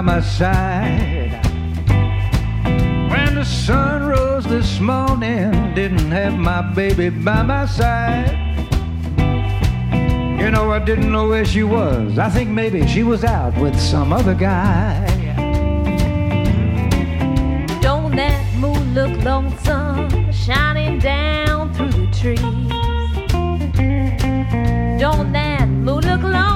By my side. When the sun rose this morning, didn't have my baby by my side. You know, I didn't know where she was. I think maybe she was out with some other guy. Don't that moon look lonesome, shining down through the trees? Don't that moon look lonesome,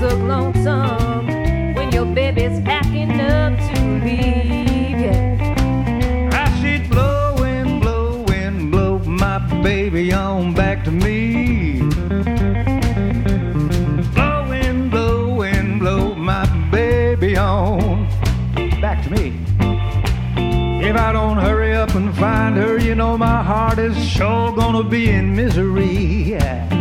look lonesome when your baby's packing up to leave? Yeah. I see blow wind, blow wind, blow my baby on back to me. Blow wind, blow wind, blow my baby on back to me. If I don't hurry up and find her, you know my heart is sure gonna be in misery. Yeah.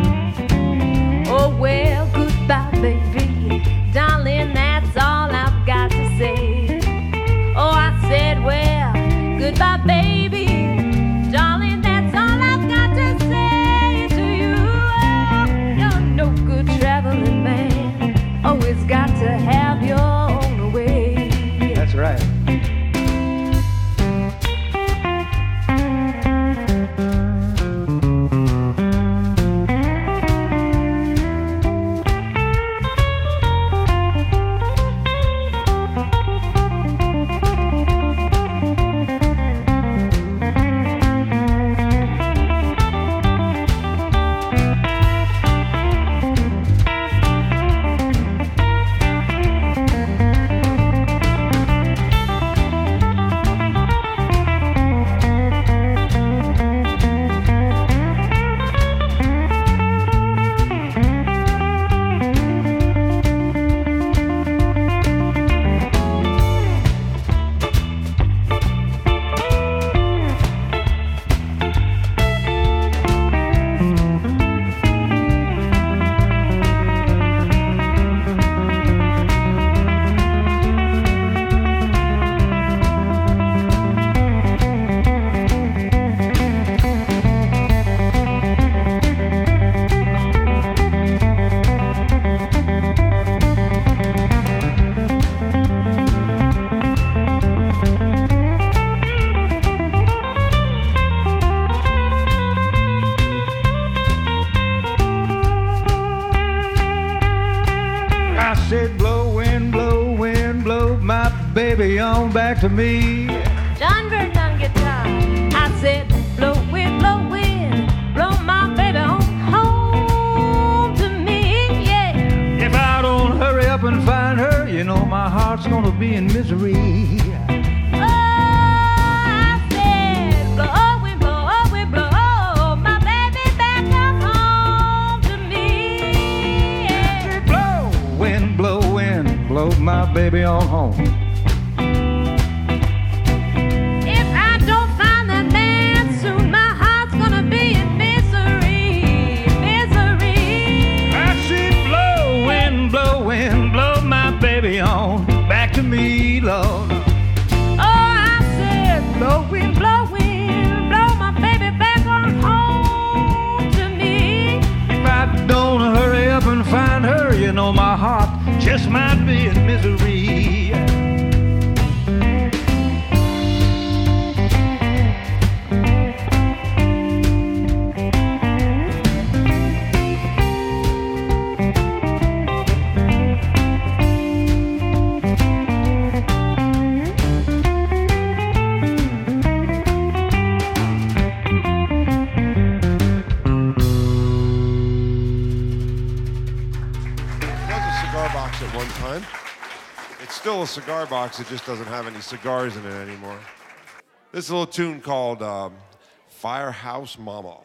Back to me. John Burton on guitar. I said, blow wind, blow wind, blow my baby on home to me, yeah. If I don't hurry up and find her, you know my heart's gonna be in misery. Oh, I said, blow wind, blow wind, blow my baby back home to me. Blow wind, blow, wind, blow my baby on home. Just might be in misery. cigar box, it just doesn't have any cigars in it anymore. This little tune called um, Firehouse Mama.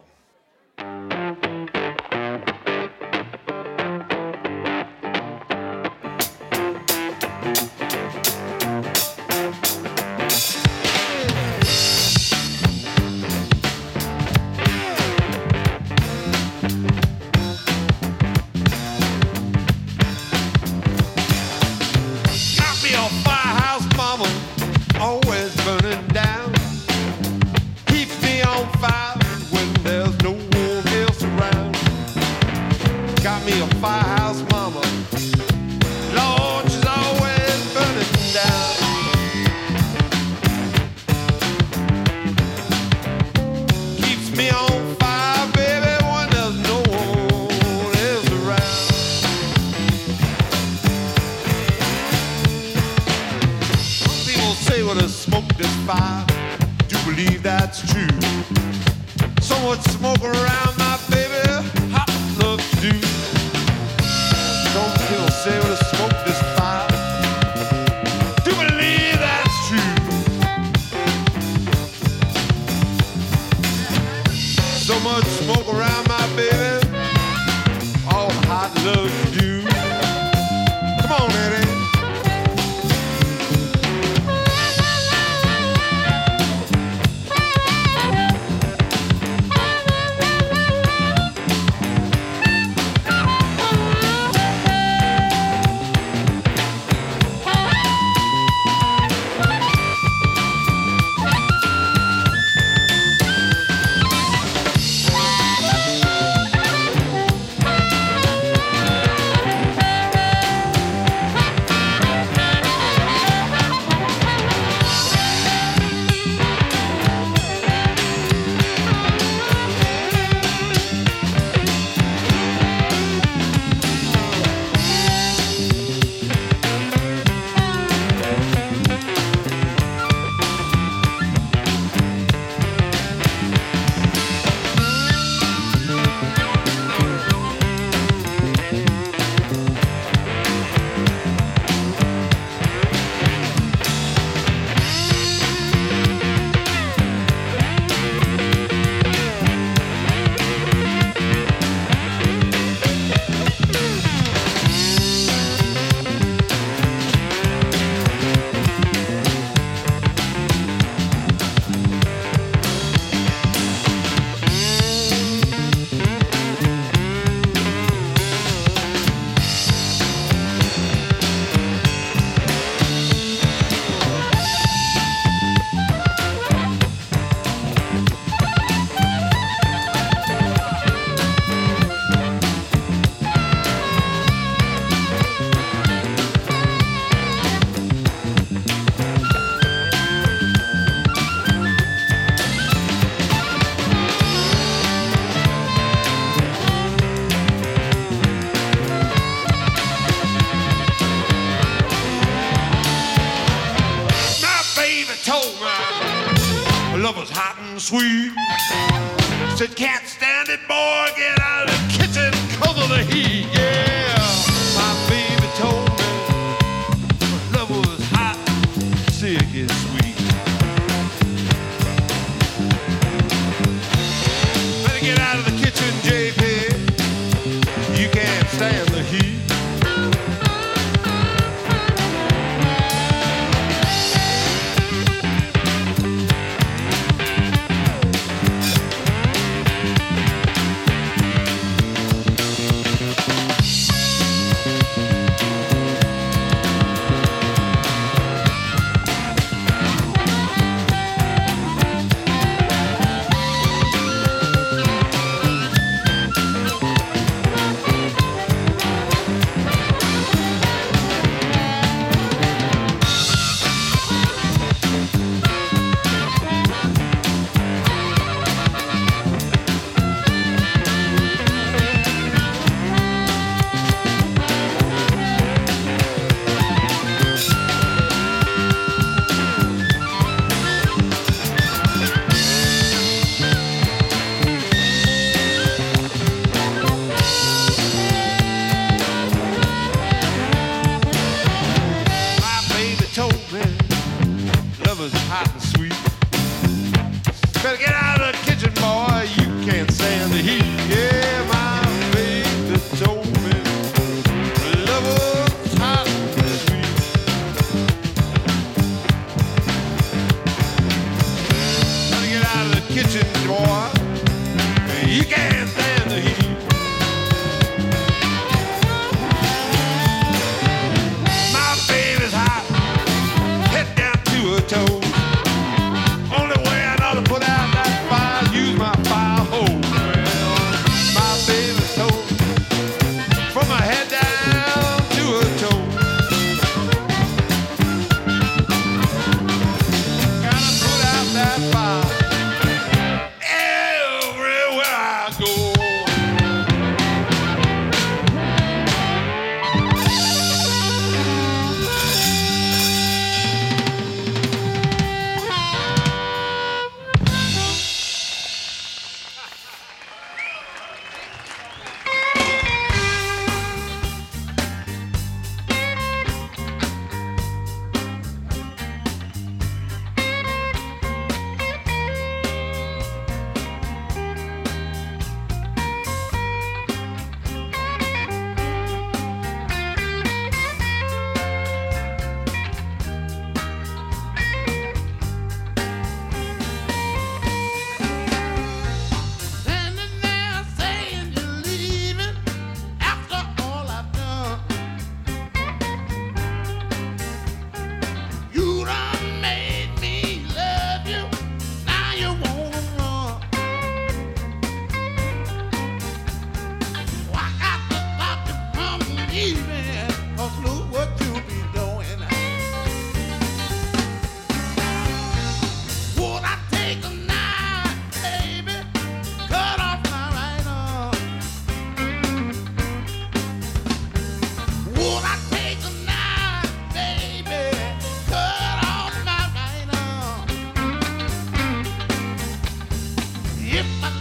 If I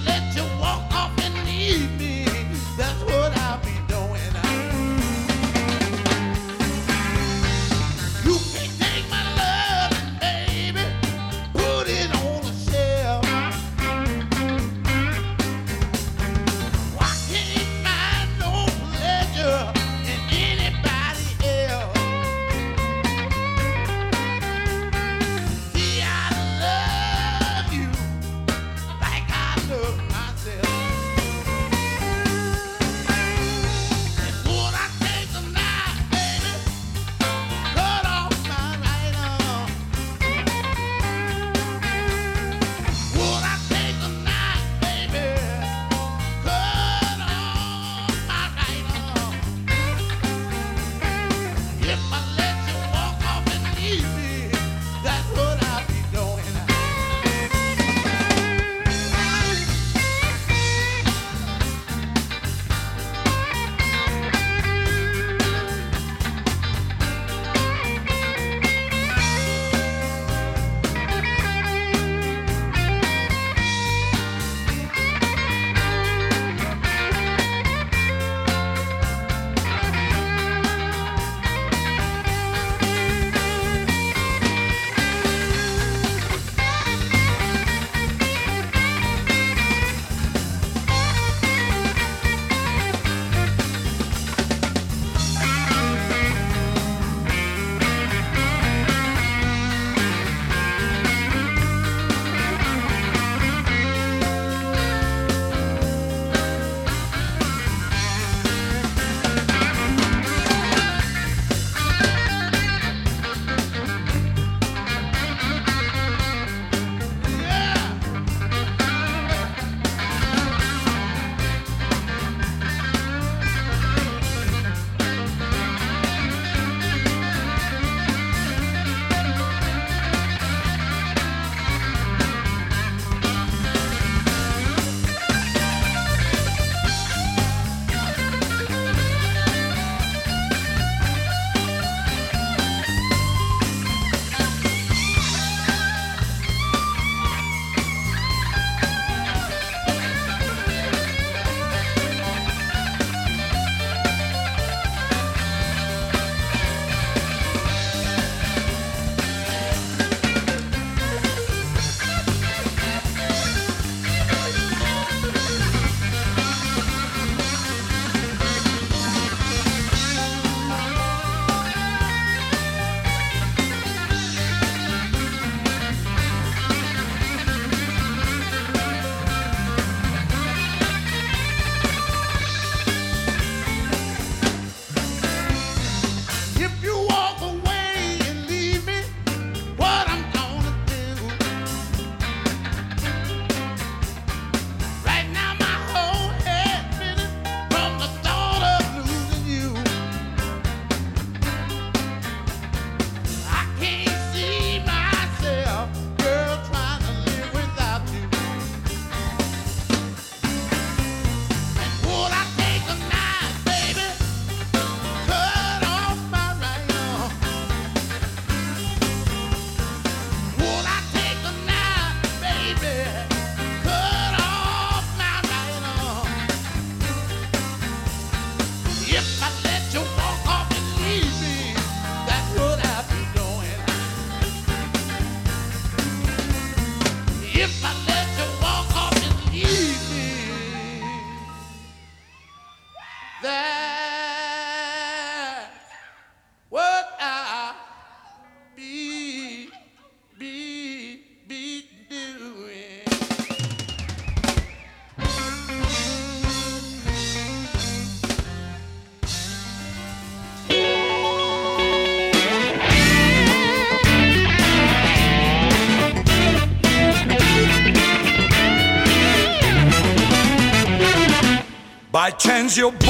your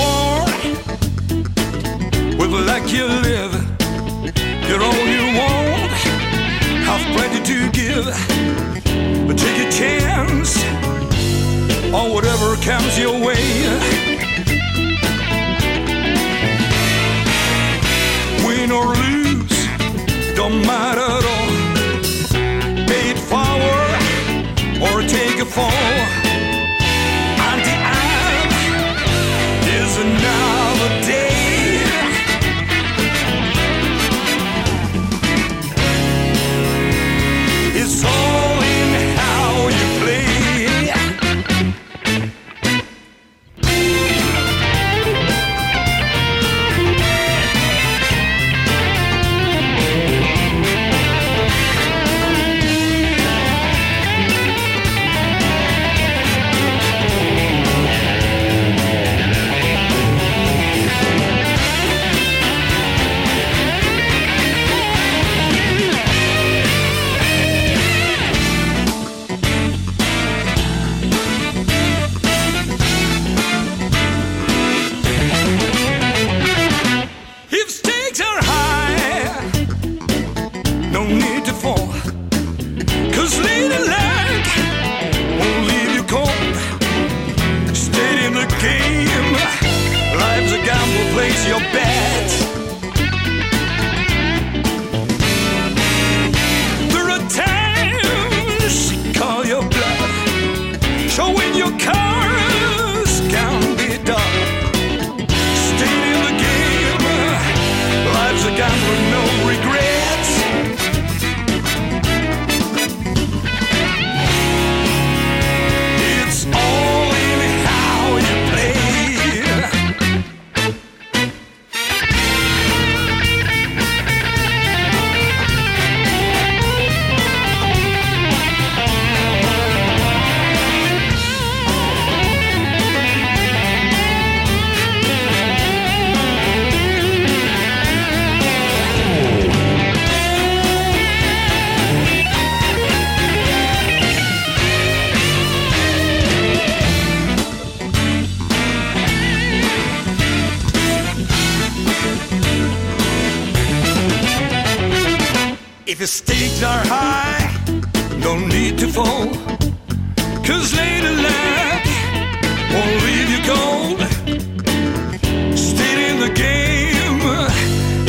the game.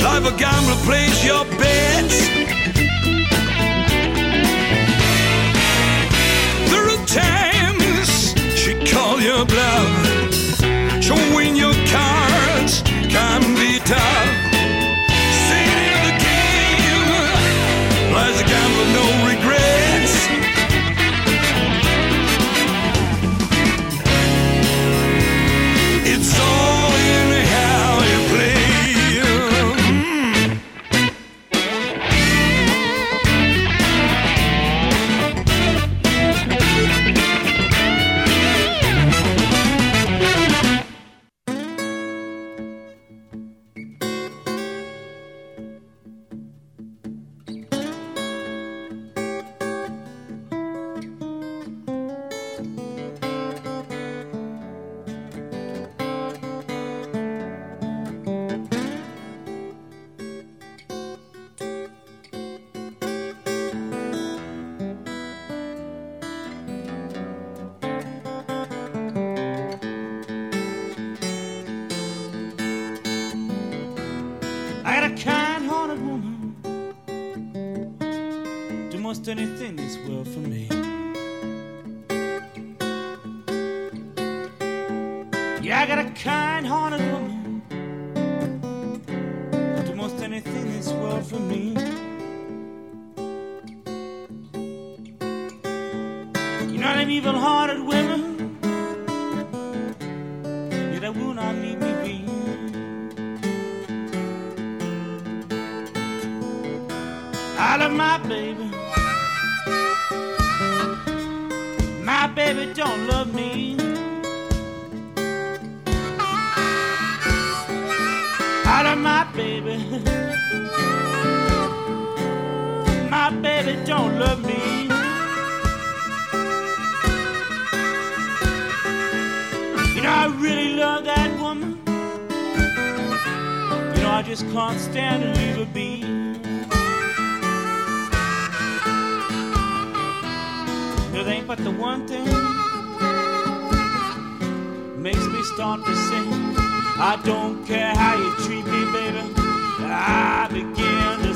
Life a gambler plays your bets. my baby. My baby don't love me. Out of my baby. My baby don't love me. You know I really love that woman. You know I just can't stand to leave her be. It ain't but the one thing makes me start to sing. I don't care how you treat me, baby. I begin to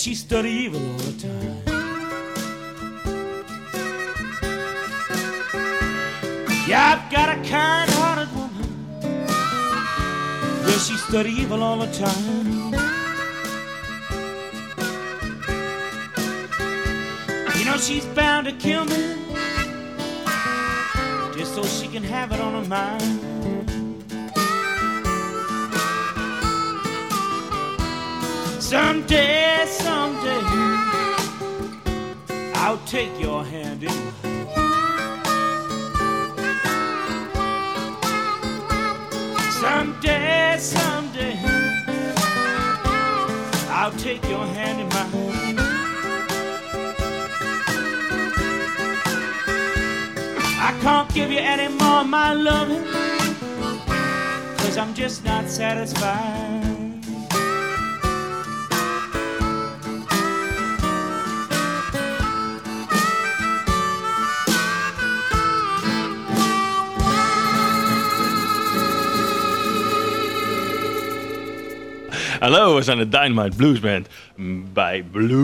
she study evil all the time. Yeah, I've got a kind-hearted woman. Yeah, she study evil all the time. You know she's bound to kill me just so she can have it on her mind. Someday, someday, I'll take your hand in mine. Someday, someday, I'll take your hand in mine. I can't give you any more of my loving, cause I'm just not satisfied. Hallo, we zijn de Dynamite Blues Band bij Blue.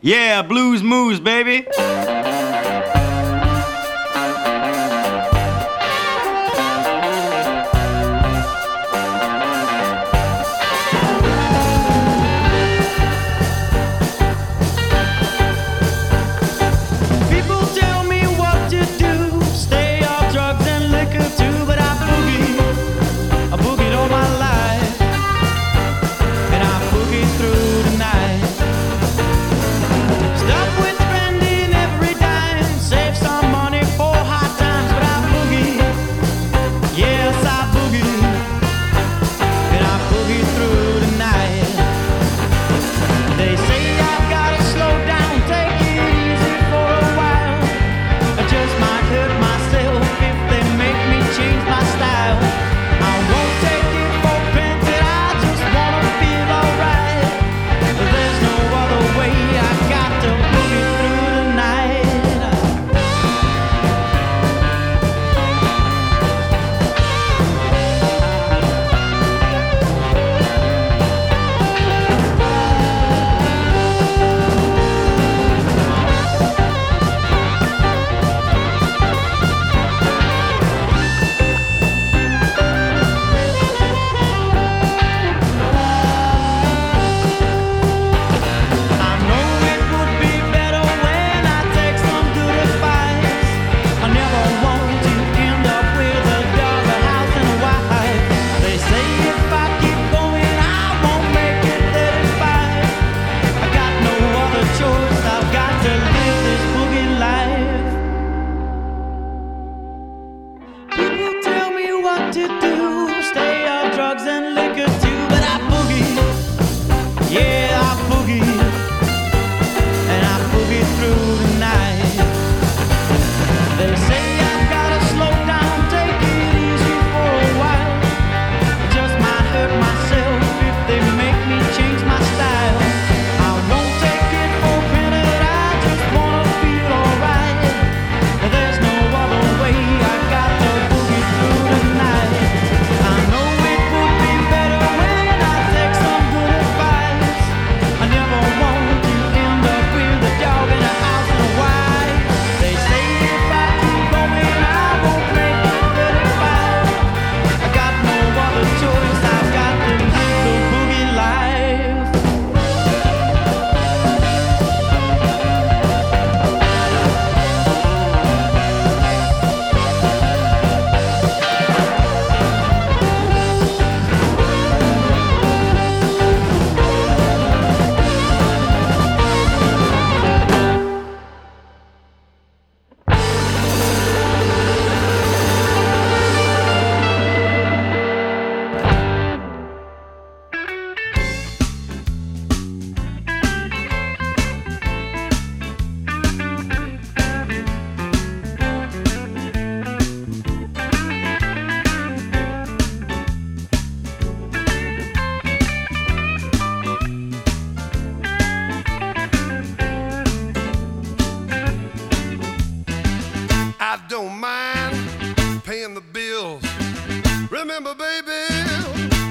Yeah, Blues Moose, baby.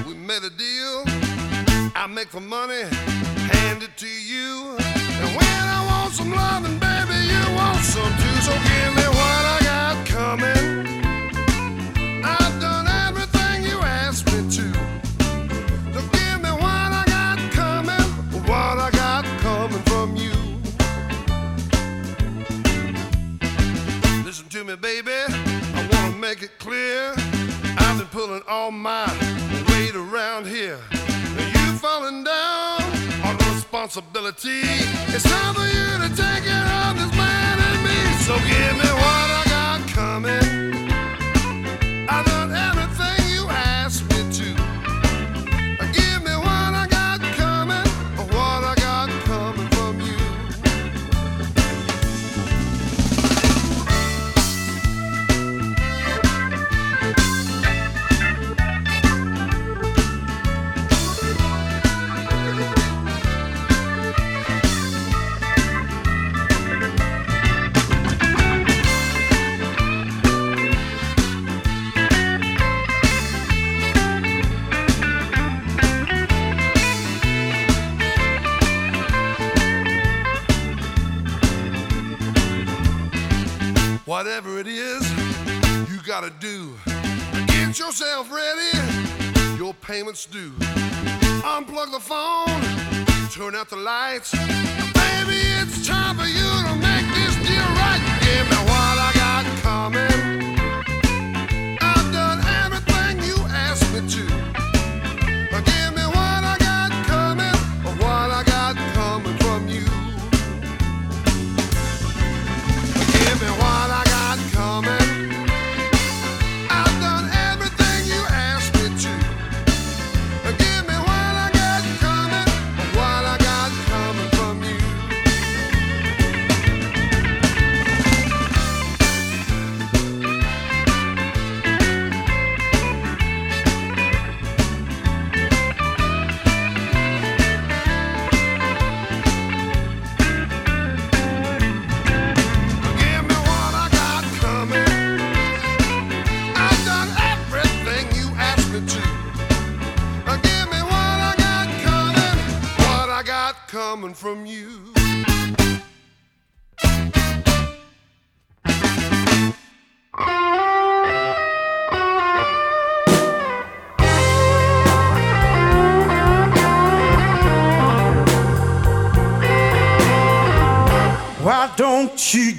We made a deal. I make the money, hand it to you. And when I want some loving, baby, you want some too. So give me what I got coming. I've done everything you asked me to. So give me what I got coming, what I got coming from you. Listen to me, baby. I wanna make it clear. I've been pulling all my weight around here. You falling down on responsibility. It's time for you to take care of this man and me. So give me what I got coming. I've done everything Whatever it is you gotta do, get yourself ready. Your payments due. Unplug the phone, turn out the lights. Baby, it's time for you to make this deal right. Give me what you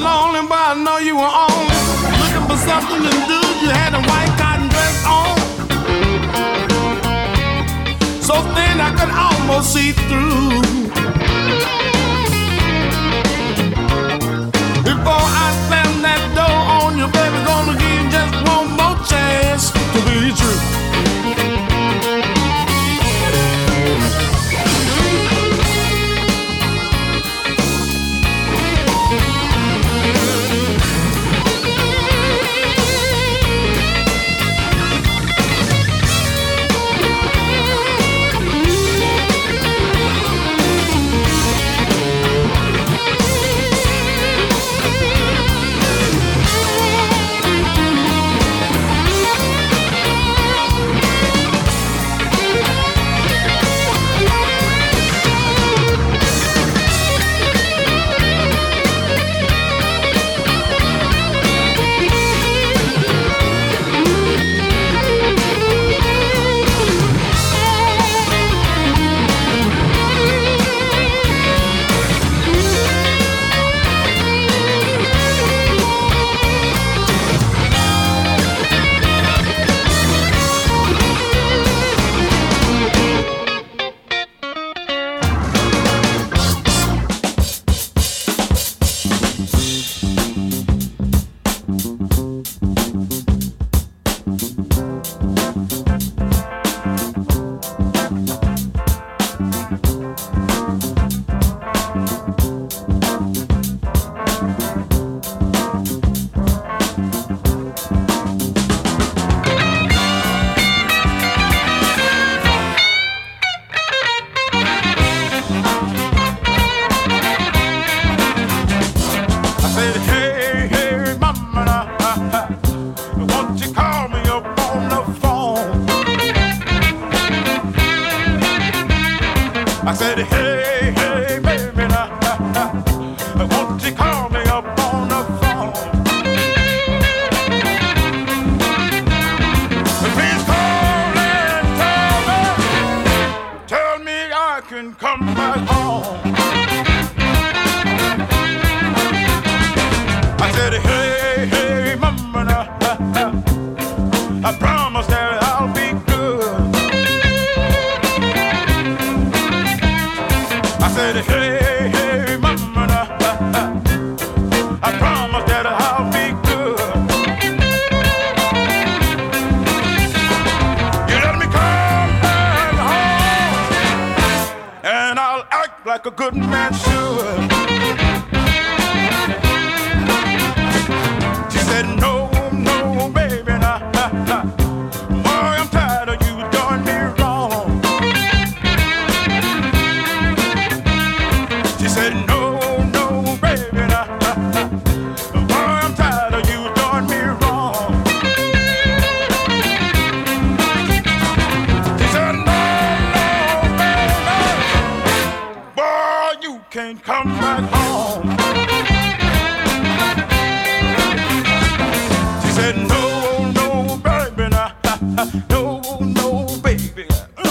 lonely, but I know you were on. Looking for something to do, you had a white cotton dress on. So thin I could almost see through. Before I slammed that door on you, baby.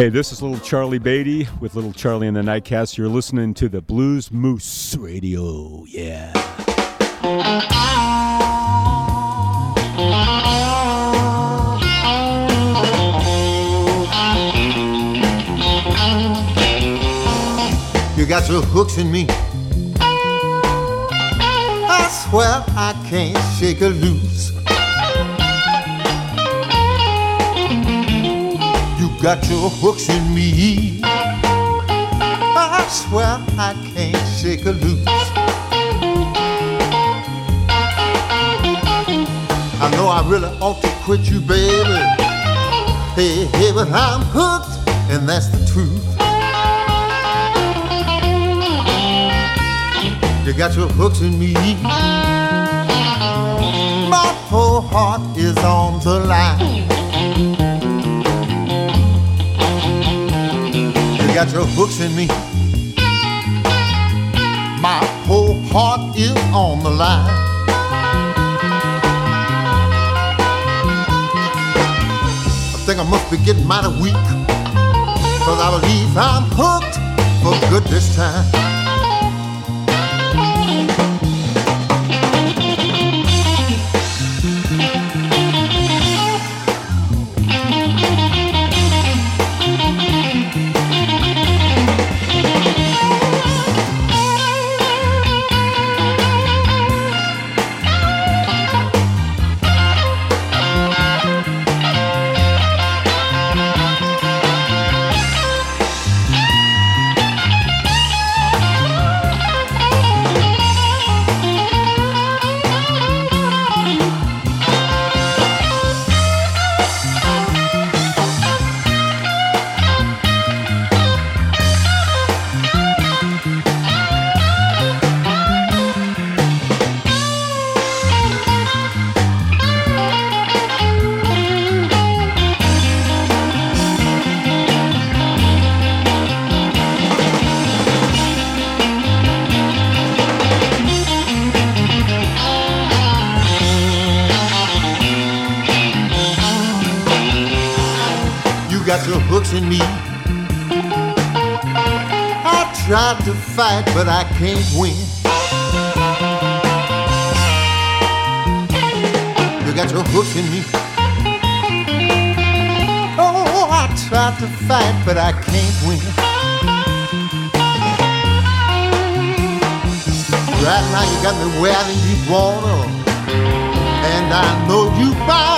Hey, this is Little Charlie Baty with Little Charlie and the Nightcats. You're listening to the Blues Moose Radio. Yeah. You got your hooks in me. I swear I can't shake her loose. Got your hooks in me. I swear I can't shake her loose. I know I really ought to quit you, baby. Hey, hey, but I'm hooked, and that's the truth. You got your hooks in me. My whole heart is on the line. Got your hooks in me. My whole heart is on the line. I think I must be getting mighty weak. Cause I believe I'm hooked for good this time. Now you water, and I know you bound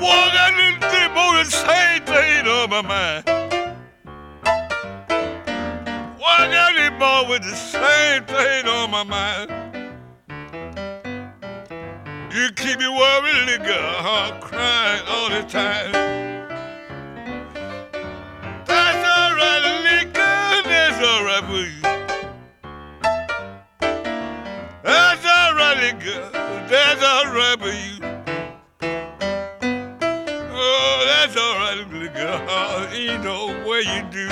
One got this dip on the same thing on my mind. Why got this boy with the same thing on my mind? You keep me worried, huh? crying all the time. That's. That's alright, nigga, that's alright for you. What you do.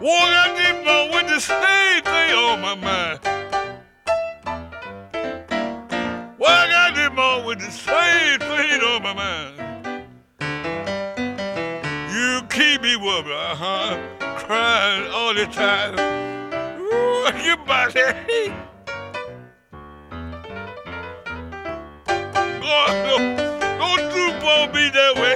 Got this boy with the same thing on my mind. Got this boy with the same thing on my mind? You keep me worried, uh-huh, crying all the time. Ooh, you body. God, don't, don't do on me that way.